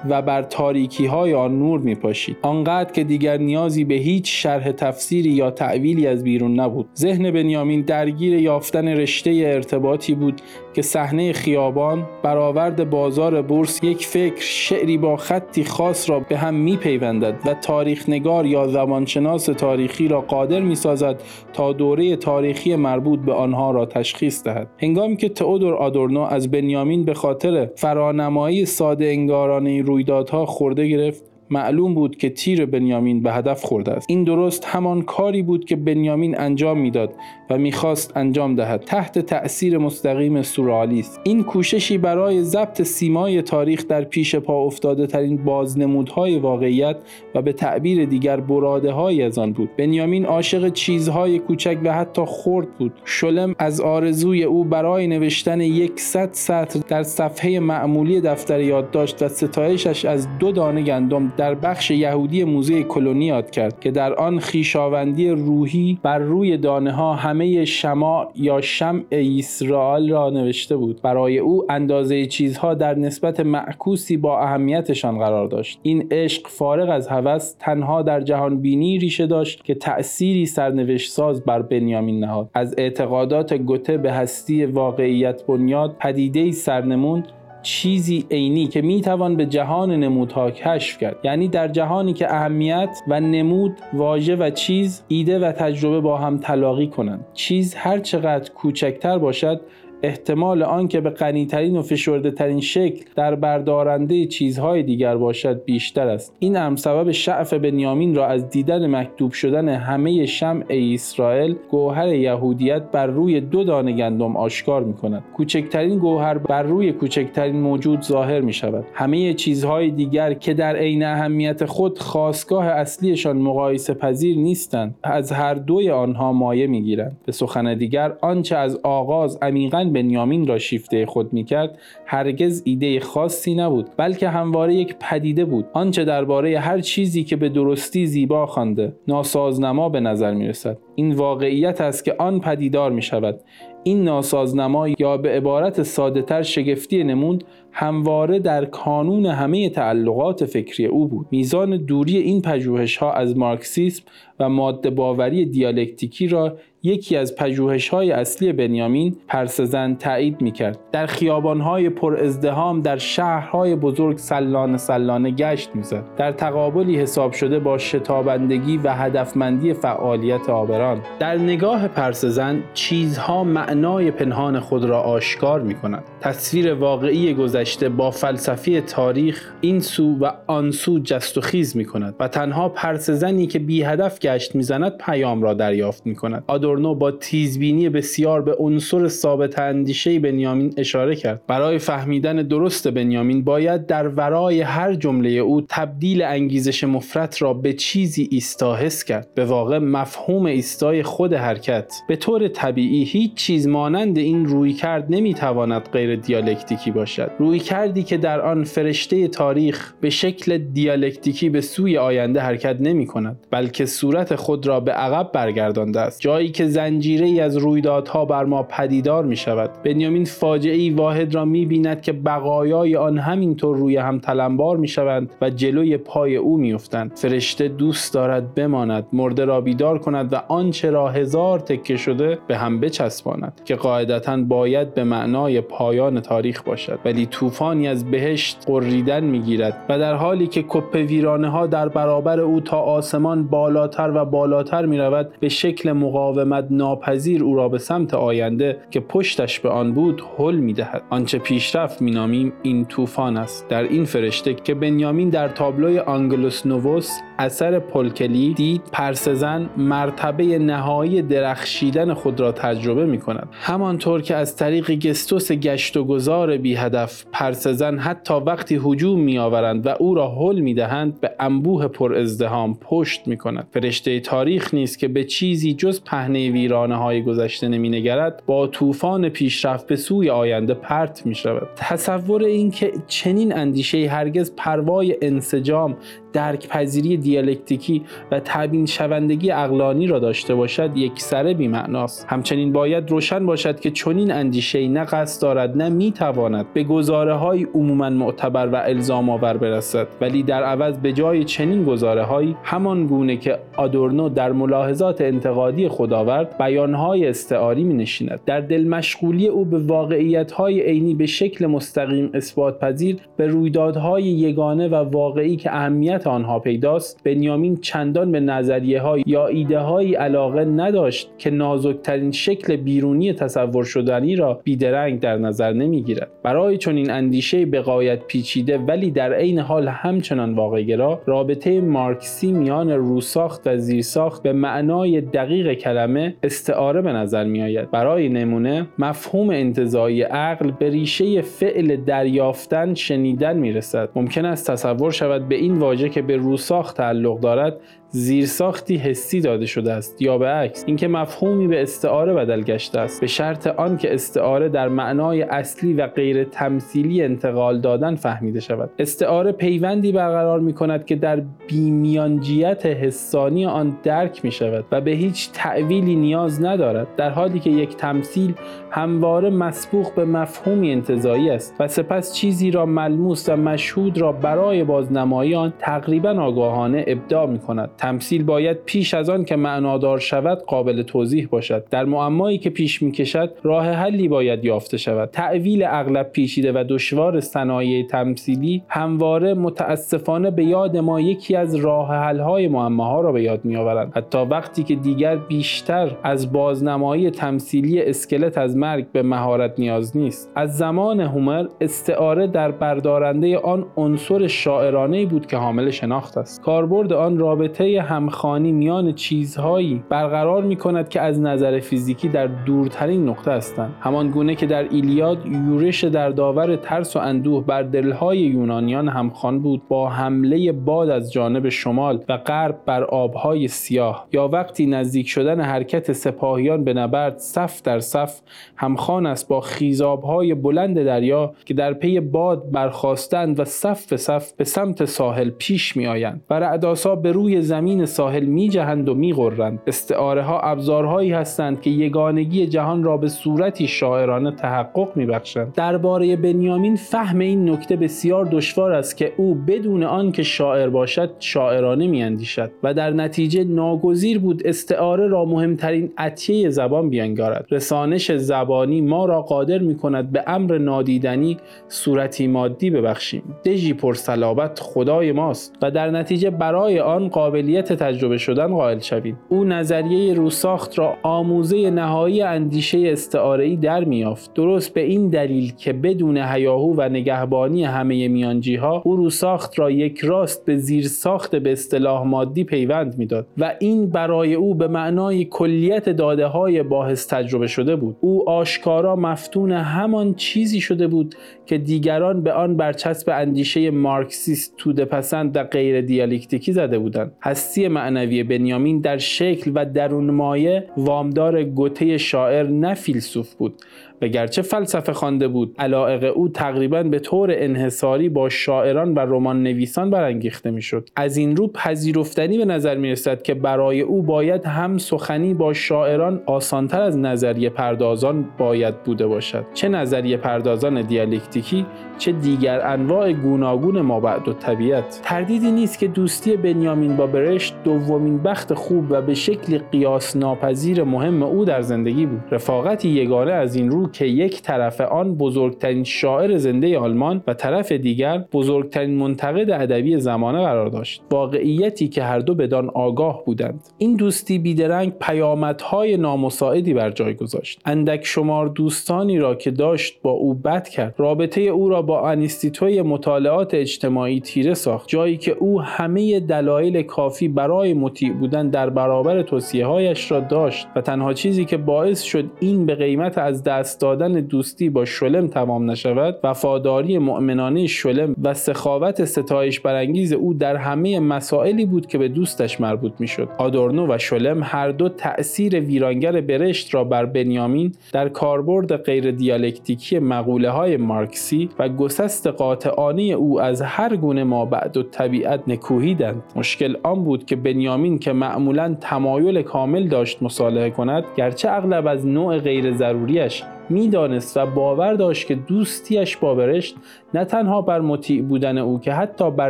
و بر تاریکی های آن نور می پاشید آنقدر که دیگر نیازی به هیچ شرح تفسیری یا تعویلی از بیرون نبود. ذهن بنیامین درگیر یافتن رشته ارتباطی بود که صحنه خیابان برآورد بازار بورس یک فکر شعری با خطی خاص را به هم می پیوندد و تاریخ نگار یا زمانشناس تاریخی را قادر می سازد تا دوره تاریخی مربوط به آنها را تشخیص دهد. هنگامی که تئودور آدورنو از بنیامین به خاطر فرانمایی ساده انگارانه رویدادها خورده گرفت معلوم بود که تیر بنیامین به هدف خورده است. این درست همان کاری بود که بنیامین انجام می‌داد و می‌خواست انجام دهد. تحت تأثیر مستقیم سورالیست این کوششی برای ضبط سیمای تاریخ در پیش پا افتاده ترین بازنمودهای واقعیت و به تعبیر دیگر براده های از آن بود. بنیامین عاشق چیزهای کوچک و حتی خرد بود. شلم از آرزوی او برای نوشتن یکصد سطر در صفحه معمولی دفتر یادداشت و ستایشش از دو دانه گندم در بخش یهودی موزه کلونی یاد کرد که در آن خیشاوندی روحی بر روی دانه ها همه شما یا شمع اسرائیل را نوشته بود. برای او اندازه چیزها در نسبت معکوسی با اهمیتشان قرار داشت. این عشق فارغ از هوس تنها در جهان بینی ریشه داشت که تأثیری سرنوشت ساز بر بنیامین نهاد. از اعتقادات گوته به هستی واقعیت بنیاد پدیده سرنمون چیزی عینی که می‌توان به جهان نمودها کشف کرد. یعنی در جهانی که اهمیت و نمود واژه و چیز ایده و تجربه با هم تلاقی کنند. چیز هر چقدر کوچکتر باشد احتمال آنکه به غنیترین و فشرده ترین شکل در بردارنده چیزهای دیگر باشد بیشتر است. این هم سبب شعف بنیامین را از دیدن مکتوب شدن همه شمع اسرائیل گوهر یهودیت بر روی دو دانه گندم آشکار می کند کوچکترین گوهر بر روی کوچکترین موجود ظاهر می شود همه چیزهای دیگر که در عین اهمیت خود خواستگاه اصلیشان مقایسه پذیر نیستند از هر دوی آنها مایه می گیرند به سخن دیگر آنچه از آغاز عمیقا بنیامین را شیفته خود می‌کرد هرگز ایده خاصی نبود بلکه همواره یک پدیده بود آنچه درباره هر چیزی که به درستی زیبا خوانده ناسازنما به نظر می رسد این واقعیت است که آن پدیدار می شود این ناسازنما یا به عبارت ساده تر شگفتی نمود همواره در کانون همه تعلقات فکری او بود. میزان دوری این پژوهش ها از مارکسیسم و ماده باوری دیالکتیکی را یکی از پژوهش های اصلی بنیامین پرسزن تایید می کرد. در خیابان های پر ازدهام در شهرهای بزرگ سلانه سلانه گشت می‌زد. در تقابلی حساب شده با شتابندگی و هدفمندی فعالیت آبران. در نگاه پرسزن چیزها معنای پنهان خود را آشکار می کند. تصویر واقعی گذشته با فلسفی تاریخ این سو و آن سو جست و خیز می کند و تنها پرسزنی که بی هدف گشت می‌زند پیام را دریافت می کند. آدورنو با تیزبینی بسیار به عنصر ثابت اندیشه بنیامین اشاره کرد. برای فهمیدن درست بنیامین باید در ورای هر جمله او تبدیل انگیزش مفرت را به چیزی ایستا حس کرد. به واقع مفهوم ایستای خود حرکت. به طور طبیعی هیچ چیز مانند این روی کرد نمی‌تواند غیر دیالکتیکی باشد. روی کردی که در آن فرشته تاریخ به شکل دیالکتیکی به سوی آینده حرکت نمی کند بلکه صورت خود را به عقب برگردانده است. جایی که زنجیره ای از رویدادها بر ما پدیدار می شود بنیامین فاجعه ای واحد را می بیند که بقایای آن همینطور روی هم تلمبار می شوند و جلوی پای او می افتند. فرشته دوست دارد بماند مرده را بیدار کند و آنچه را هزار تکه شده به هم بچسباند که قاعدتا باید به معنای پایان تاریخ باشد ولی طوفانی از بهشت غریدن می‌گیرد و در حالی که کپه ویرانه ها در برابر او تا آسمان بالاتر و بالاتر می رود به شکل مقاومت ناپذیر او را به سمت آینده که پشتش به آن بود هل می دهد. آنچه پیشرفت می نامیم این طوفان است در این فرشته که بنیامین در تابلوی آنگلوس نووس اثر پل کله دید پرسه‌زن مرتبه نهایی درخشیدن خود را تجربه می کند همانطور که از طریق گستوس گشت و گذار بی هدف پرسزن حتی وقتی هجوم می آورند و او را حل می دهند به انبوه پر ازدهام پشت می کند فرشته تاریخ نیست که به چیزی جز پهنه ویرانه های گذشته نمی نگرد با طوفان پیشرفت به سوی آینده پرت می شود تصور اینکه چنین اندیشه هرگز پروای انسجام درک پذیری دیالکتیکی و تبیین شوندگی اقلانی را داشته باشد یک سره بیمعناست. همچنین باید روشن باشد که چنین اندیشه نه قصد دارد نه می‌تواند به گزاره های عموما معتبر و الزام آور برسد. ولی در عوض به جای چنین گزاره هایی همان گونه که آدورنو در ملاحظات انتقادی خود آورد بیان های استعاری می نشیند در دل مشغولی او به واقعیت های عینی به شکل مستقیم اثبات پذیر به رویدادهای یگانه و واقعی که اهمیت آنها پیداست بنیامین چندان به نظریه های یا ایده های علاقه نداشت که نازکترین شکل بیرونی تصور شدنی را بیدرنگ در نظر نمی‌گیرد برای چنین اندیشه بقایت پیچیده ولی در عین حال همچنان واقعگرا رابطه مارکسی میان روساخت و زیرساخت به معنای دقیق کلمه استعاره به نظر می آید. برای نمونه مفهوم انتظایی عقل به ریشه فعل دریافتن شنیدن می رسد. ممکن است تصور شود به این واژه که به روساخت تعلق دارد زیرساختی حسی داده شده است یا به عکس. اینکه مفهومی به استعاره بدل گشته است. به شرط آنکه استعاره در معنای اصلی و غیر تمثیلی انتقال دادن فهمیده شود. استعاره پیوندی برقرار می کند که در بیمیانجیت حسانی آن درک می شود و به هیچ تعویلی نیاز ندارد در حالی که یک تمثیل همواره مسبوق به مفهومی انتظایی است و سپس چیزی را ملموس و مشهود را برای بازنمایی تقریبا آگاهانه ابداع می کند تمثیل باید پیش از آن که معنادار شود قابل توضیح باشد. در معمایی که پیش می کشد راه حلی باید یافته شود. تعویل اغلب پیچیده و دشوار صنایع تمثیلی همواره متاسفانه به یاد ما یکی از راه های معماها را به یاد می آورند حتی وقتی که دیگر بیشتر از بازنمایی تمثیلی اسکلت از مرگ به مهارت نیاز نیست. از زمان هومر استعاره در بردارنده آن عنصر شاعرانه بود که حامل شناخت است. کاربرد آن رابطه همخانی میان چیزهایی برقرار می کند که از نظر فیزیکی در دورترین نقطه هستند. همان گونه که در ایلیاد یورش در داور ترس و اندوه بر دلهای یونانیان همخوان بود با حمله باد از جانب شمال و غرب بر آبهای سیاه. یا وقتی نزدیک شدن حرکت سپاهیان به نبرد صف در صف همخوان است با خیزابهای بلند دریا که در پی باد برخواستند و صف به صف به سمت ساحل پیش می آیند و رعداسا به روی زمین ساحل می جهند و می غرند. استعاره ها ابزارهایی هستند که یگانگی جهان را به صورتی شاعرانه تحقق می بخشند. درباره بنیامین فهم این نکته بسیار دشوار است که او بدون آن که شاعر باشد شاعرانه می اندیشد و در نتیجه ناگزیر بود استعاره را مهمترین عطیه زبان بیانگارد رسانش زبانی ما را قادر می کند به امر نادیدنی صورتی مادی ببخشیم دژی پرسلابت خدای ماست و در نتیجه برای آن قابل قابلیت تجربه شدن قائل شویم. او نظریه روساخت را آموزه نهایی اندیشه استعاره‌ای در میافت درست به این دلیل که بدون هیاهو و نگهبانی همه میانجی ها او روساخت را یک راست به زیر ساخت به اصطلاح مادی پیوند می‌داد و این برای او به معنای کلیت داده های باحث تجربه شده بود. او آشکارا مفتون همان چیزی شده بود که دیگران به آن برچسب اندیشه مارکسیست توده پسند و غیر دیالکتیکی زده بودند. هستی معنوی بنیامین در شکل و درون مایه وامدار گوته شاعر نه فیلسوف بود. و گرچه فلسفه خوانده بود علائق او تقریبا به طور انحصاری با شاعران و رمان نویسان برانگیخته می‌شد. از این رو پذیرفتنی به نظر می رسد که برای او باید هم سخنی با شاعران آسانتر از نظریه پردازان باید بوده باشد. چه نظریه پردازان دیالکتیکی چه دیگر انواع گوناگون مابعد و طبیعت. تردیدی نیست که دوستی بنیامین با برشت دومین بخت خوب و به شکلی قیاس ناپذیر مهم او در زندگی بود. رفاقتی یگانه از این رو که یک طرف آن بزرگترین شاعر زنده آلمان و طرف دیگر بزرگترین منتقد ادبی زمانه قرار داشت. واقعیتی که هر دو بدان آگاه بودند. این دوستی بیدرنگ پیامدهای نامساعدی بر جای گذاشت. اندک شمار دوستانی را که داشت با او بد کرد. رابطه او را با انیستیتوی مطالعات اجتماعی تیره ساخت. جایی که او همه دلایل کافی برای مطیع بودن در برابر توصیه هایش را داشت و تنها چیزی که باعث شد این به قیمت از دست دادن دوستی با شلم تمام نشود وفاداری مؤمنانه شلم و سخاوت ستایش برانگیز او در همه مسائلی بود که به دوستش مربوط می‌شد. آدورنو و شلم هر دو تأثیر ویرانگر برشت را بر بنیامین در کاربرد غیر دیالکتیکی مقوله های مارکسی و گسست قاطعانه او از هر گونه ما بعد و طبیعت نکوهیدند. مشکل آن بود که بنیامین که معمولا تمایل کامل داشت مصالحه کند گرچه اغلب از نوع غیر ضروریش می‌دانست و باور داشت که دوستیش با برشت نه تنها بر مطیع بودن او که حتی بر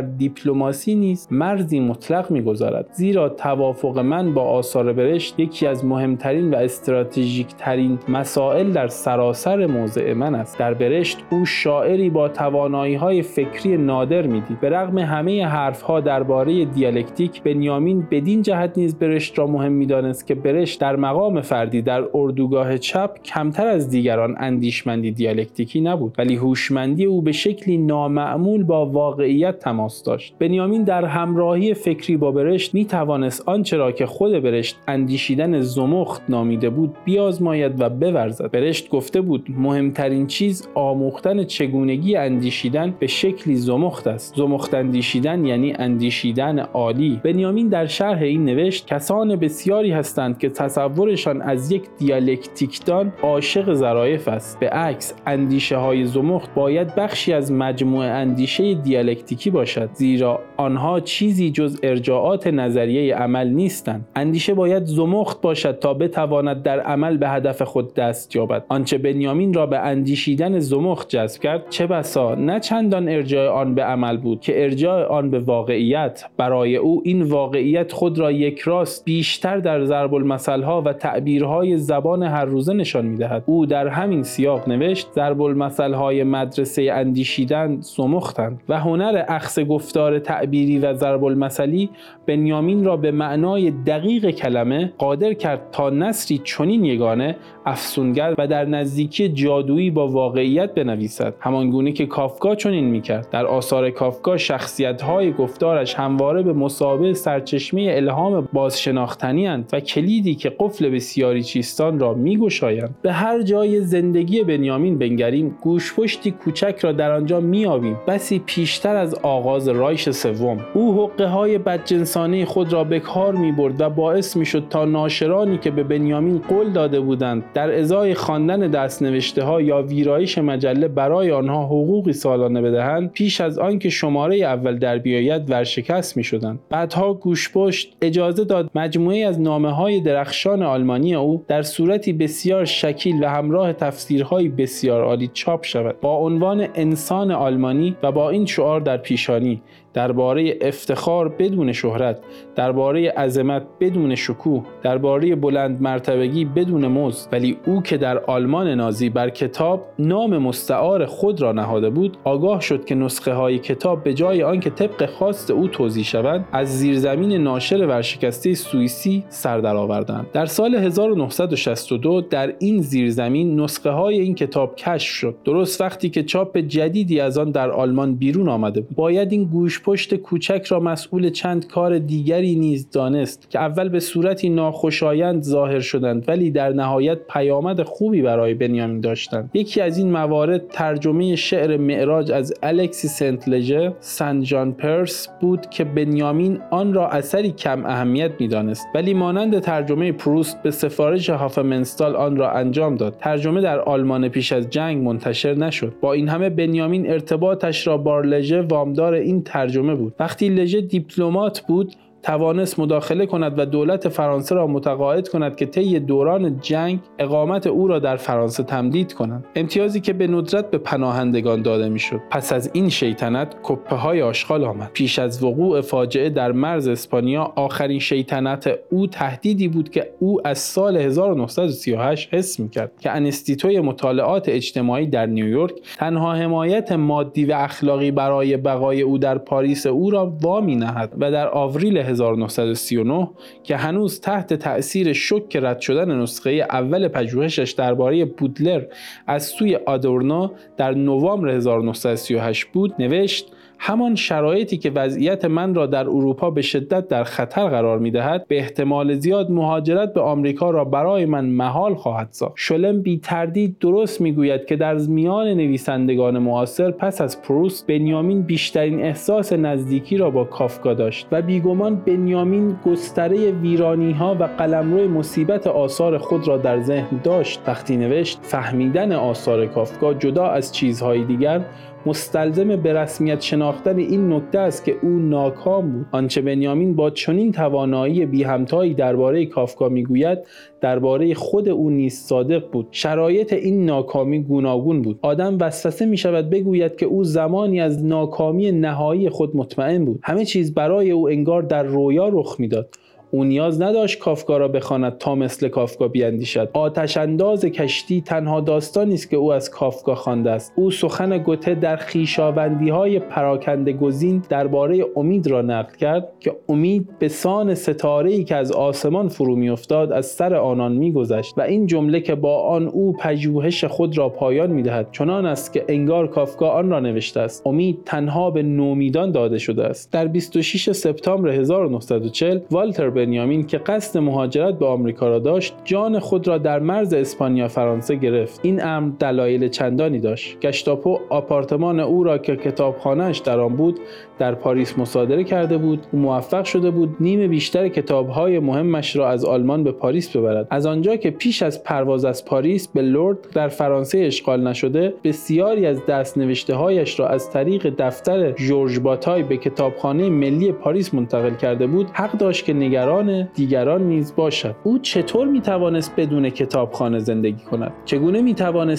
دیپلماسی نیز مرزی مطلق می‌گذارد زیرا توافق من با آثار برشت یکی از مهمترین و استراتژیک ترین مسائل در سراسر موضع من است. در برشت او شاعری با توانایی های فکری نادر می‌دید. به رغم همه حرف ها درباره دیالکتیک بنیامین بدین جهت نیز برشت را مهم می‌دانست که برشت در مقام فردی در اردوگاه چپ کمتر از دیگران اندیشمندی دیالکتیکی نبود ولی هوشمندی او به شکلی نامعمول با واقعیت تماس داشت. بنیامین در همراهی فکری با برشت می توانست آنچه را که خود برشت اندیشیدن زمخت نامیده بود بیازماید و بورزد. برشت گفته بود مهمترین چیز آموختن چگونگی اندیشیدن به شکلی زمخت است. زمخت اندیشیدن یعنی اندیشیدن عالی. بنیامین در شرح این نوشت کسان بسیاری هستند که تصورشان از یک دیالکتیکدان عاشق ظرایف است. به عکس اندیشه های زمخت باید بخشی از مجموعه اندیشه دیالکتیکی باشد زیرا آنها چیزی جز ارجاعات نظریه عمل نیستند. اندیشه باید زمخت باشد تا بتواند در عمل به هدف خود دست یابد. آنچه بنیامین را به اندیشیدن زمخت جذب کرد چه بسا نه چندان ارجاع آن به عمل بود که ارجاع آن به واقعیت. برای او این واقعیت خود را یک راست بیشتر در ضرب ها و تعبیرهای زبان هر روزه نشان می‌دهد. او در همین سیاق نوشت ضرب های مدرسه اندیشیدن سمختند و هنر اخص گفتار تعبیری و ضرب المثلی بنیامین را به معنای دقیق کلمه قادر کرد تا نصری چنین یگانه افسونگر و در نزدیکی جادویی با واقعیت بنویسد. همانگونه که کافکا چنین می‌کرد. در آثار کافکا شخصیت های گفتارش همواره به مسابه سرچشمه الهام بازشناختنی و کلیدی که قفل بسیاری چیستان را میگشایند. به هر جای زندگی بنیامین بنگریم گوشپشتی کوچک را در آنجا میابیم بسی پیشتر از آغاز رایش سوم. او حقه های بدجنسانه خود را به کار می‌برد و باعث می‌شد تا ناشرانی که به بنیامین قول داده بودند در ازای خواندن دستنوشته ها یا ویرایش مجله برای آنها حقوقی سالانه بدهند پیش از آنکه شماره اول در بیاید ورشکست می‌شدند. بعدها گوشپشت اجازه داد مجموعه از نامه های درخشان آلمانی او در صورتی بسیار شکیل و همراه تفسیرهای بسیار عالی چاپ شود. با عنوان انسان آلمانی و با این شعار در پیشانی درباره افتخار بدون شهرت درباره عظمت بدون شکوه درباره بلند مرتبگی بدون مزد ولی او که در آلمان نازی بر کتاب نام مستعار خود را نهاده بود آگاه شد که نسخه های کتاب به جای آنکه طبق خواست او توضیح شوند از زیرزمین ناشر ورشکسته سوئیسی سر درآوردند. در سال 1962 در این زیرزمین نسخه های این کتاب کشف شد. درست وقتی که چاپ جدیدی از آن در آلمان بیرون آمده بود. باید این گوش پشت کوچک را مسئول چند کار دیگری نیز دانست که اول به صورتی ناخوشایند ظاهر شدند ولی در نهایت پیامد خوبی برای بنیامین داشتند. یکی از این موارد ترجمه شعر معراج از الکسی سنت لژه سن جان پرس بود که بنیامین آن را اثری کم اهمیت می‌دانست ولی مانند ترجمه پروست به سفارش هافمنستال آن را انجام داد. ترجمه در آلمان پیش از جنگ منتشر نشد. با این همه بنیامین ارتباطش را با لژه وامدار این ترجمه بود. وقتی لژه دیپلمات بود توانست مداخله کند و دولت فرانسه را متقاعد کند که طی دوران جنگ اقامت او را در فرانسه تمدید کنند. امتیازی که به ندرت به پناهندگان داده می‌شد. پس از این شیطنت کپه های آشغال آمد. پیش از وقوع فاجعه در مرز اسپانیا آخرین شیطنت او تهدیدی بود که او از سال 1938 حس می‌کرد که انستیتوی مطالعات اجتماعی در نیویورک تنها حمایت مادی و اخلاقی برای بقای او در پاریس او را وامی نهد و در آوریل 1939 که هنوز تحت تأثیر شک رد شدن نسخه اول پژوهشش درباره بودلر از سوی آدورنو در نوامبر 1938 بود نوشت همان شرایطی که وضعیت من را در اروپا به شدت در خطر قرار می دهد به احتمال زیاد مهاجرت به آمریکا را برای من محال خواهد ساخت. شلم بی تردید درست می گوید که در میان نویسندگان معاصر پس از پروست بنیامین بیشترین احساس نزدیکی را با کافکا داشت و بیگمان بنیامین گستره ویرانی ها و قلمرو مصیبت آثار خود را در ذهن داشت. وقتی نوشت فهمیدن آثار کافکا جدا از چیزهای دیگر مستلزم به رسمیت شناختن این نکته است که او ناکام بود. آنچه بنیامین با چنین توانایی بی همتایی درباره کافکا می‌گوید درباره خود او نیز صادق بود. شرایط این ناکامی گوناگون بود. آدم وسوسه می شود بگوید که او زمانی از ناکامی نهایی خود مطمئن بود. همه چیز برای او انگار در رویا رخ می‌داد. او نیاز نداشت کافکا را بخواند تا مثل کافکا بیاندیشد آتش انداز کشتی تنها داستانی است که او از کافکا خوانده است. او سخن گوته در خیشاوندی های پراکنده گزین درباره امید را نقل کرد که امید به سان ستاره ای که از آسمان فرو میافتاد از سر آنان میگذشت و این جمله که با آن او پژوهش خود را پایان می‌دهد. چنان است که انگار کافکا آن را نوشته است. امید تنها به نومیدان داده شده است. در 26 سپتامبر 1940 والتر بنیامین که قصد مهاجرت به آمریکا را داشت جان خود را در مرز اسپانیا فرانسه گرفت. این امر دلایل چندانی داشت. گشتاپو آپارتمان او را که کتابخانهاش در آن بود در پاریس مصادره کرده بود. او موفق شده بود نیم بیشتر کتابهای مهمش را از آلمان به پاریس ببرد. از آنجا که پیش از پرواز از پاریس به لورد در فرانسه اشغال نشده بسیاری از دست نوشته هایش را از طریق دفتر جورج باتای به کتابخانه ملی پاریس منتقل کرده بود. حق داشت که نگران دیگران نیز باشد. او چطور می توانست بدون کتابخانه زندگی کند؟ چگونه می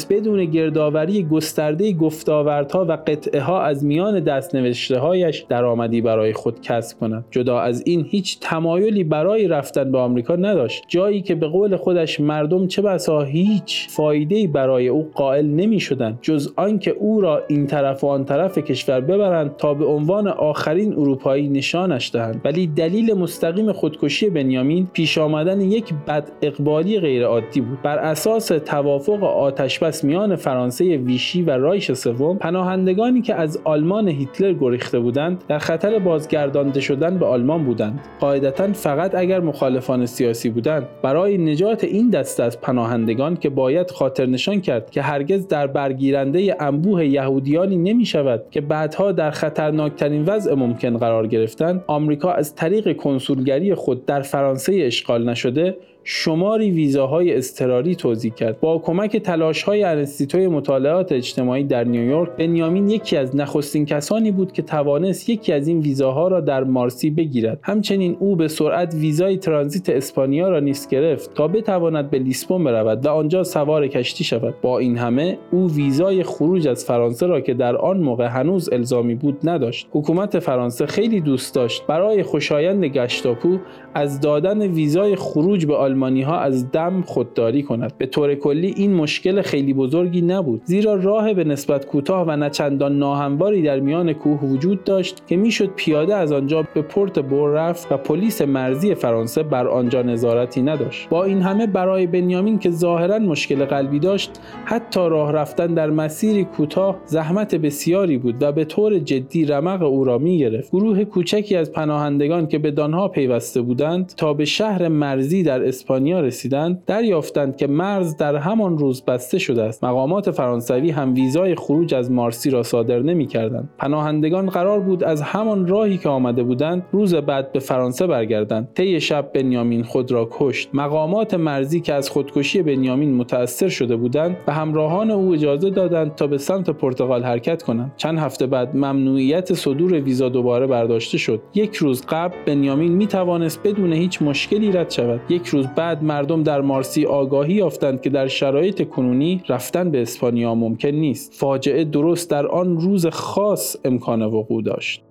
بدون گردآوری گسترده گفتاوردها و قطعه ها از میان دست نوشته برایش درآمدی برای خود کسب کند؟ جدا از این هیچ تمایلی برای رفتن به آمریکا نداشت. جایی که به قول خودش مردم چه بسا هیچ فایده برای او قائل نمی شدند جز آنکه او را این طرف و آن طرف کشور ببرند تا به عنوان آخرین اروپایی نشانش دهند. ولی دلیل مستقیم خودکشی بنیامین پیش آمدن یک بد اقبالی غیرعادی بود. بر اساس توافق آتشبس میان فرانسه ویشی و رایش سوم پناهندگانی که از آلمان هیتلر گریخته بودند بودند در خطر بازگردانده شدن به آلمان بودند. قاعدتا فقط اگر مخالفان سیاسی بودند. برای نجات این دسته از پناهندگان که باید خاطر نشان کرد که هرگز در برگیرنده انبوه یهودیانی نمی شود که بعدها در خطرناکترین وضع ممکن قرار گرفتند آمریکا از طریق کنسولگری خود در فرانسه اشغال نشده شماری ویزاهای اضطراری توضیح کرد. با کمک تلاش‌های انستیتوی مطالعات اجتماعی در نیویورک بنیامین یکی از نخستین کسانی بود که توانست یکی از این ویزاها را در مارسی بگیرد. همچنین او به سرعت ویزای ترانزیت اسپانیا را نیز گرفت تا بتواند به لیسبون برود و آنجا سوار کشتی شود. با این همه او ویزای خروج از فرانسه را که در آن موقع هنوز الزامی بود نداشت. حکومت فرانسه خیلی دوست داشت. برای خوشایند گشتاپو از دادن ویزای خروج به آلمانی ها از دم خودداری کند. به طور کلی این مشکل خیلی بزرگی نبود. زیرا راه به نسبت کوتاه و نچندان ناهمواری در میان کوه وجود داشت که می‌شد پیاده از آنجا به پورت بور رفت و پلیس مرزی فرانسه بر آنجا نظارتی نداشت. با این همه برای بنیامین که ظاهرا مشکل قلبی داشت حتی راه رفتن در مسیری کوتاه زحمت بسیاری بود و به طور جدی رمق او را می گرفت گروه کوچکی از پناهندگان که به دانها پیوسته بودند تا به شهر مرزی در اسپانیا رسیدند دریافتند که مرز در همان روز بسته شده است. مقامات فرانسوی هم ویزای خروج از مارسی را صادر نمی‌کردند. پناهندگان قرار بود از همان راهی که آمده بودند روز بعد به فرانسه برگردند. طی شب بنیامین خود را کشت. مقامات مرزی که از خودکشی بنیامین متأثر شده بودند به همراهان او اجازه دادند تا به سمت پرتغال حرکت کنند. چند هفته بعد ممنوعیت صدور ویزا دوباره برداشته شد. یک روز قبل بنیامین می توانست بدون هیچ مشکلی رد شود. یک روز بعد مردم در مارسی آگاهی یافتند که در شرایط کنونی رفتن به اسپانیا ممکن نیست فاجعه درست در آن روز خاص امکان وقوع داشت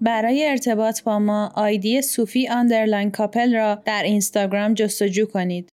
برای ارتباط با ما ID صوفی underline کاپل را در اینستاگرام جستجو کنید.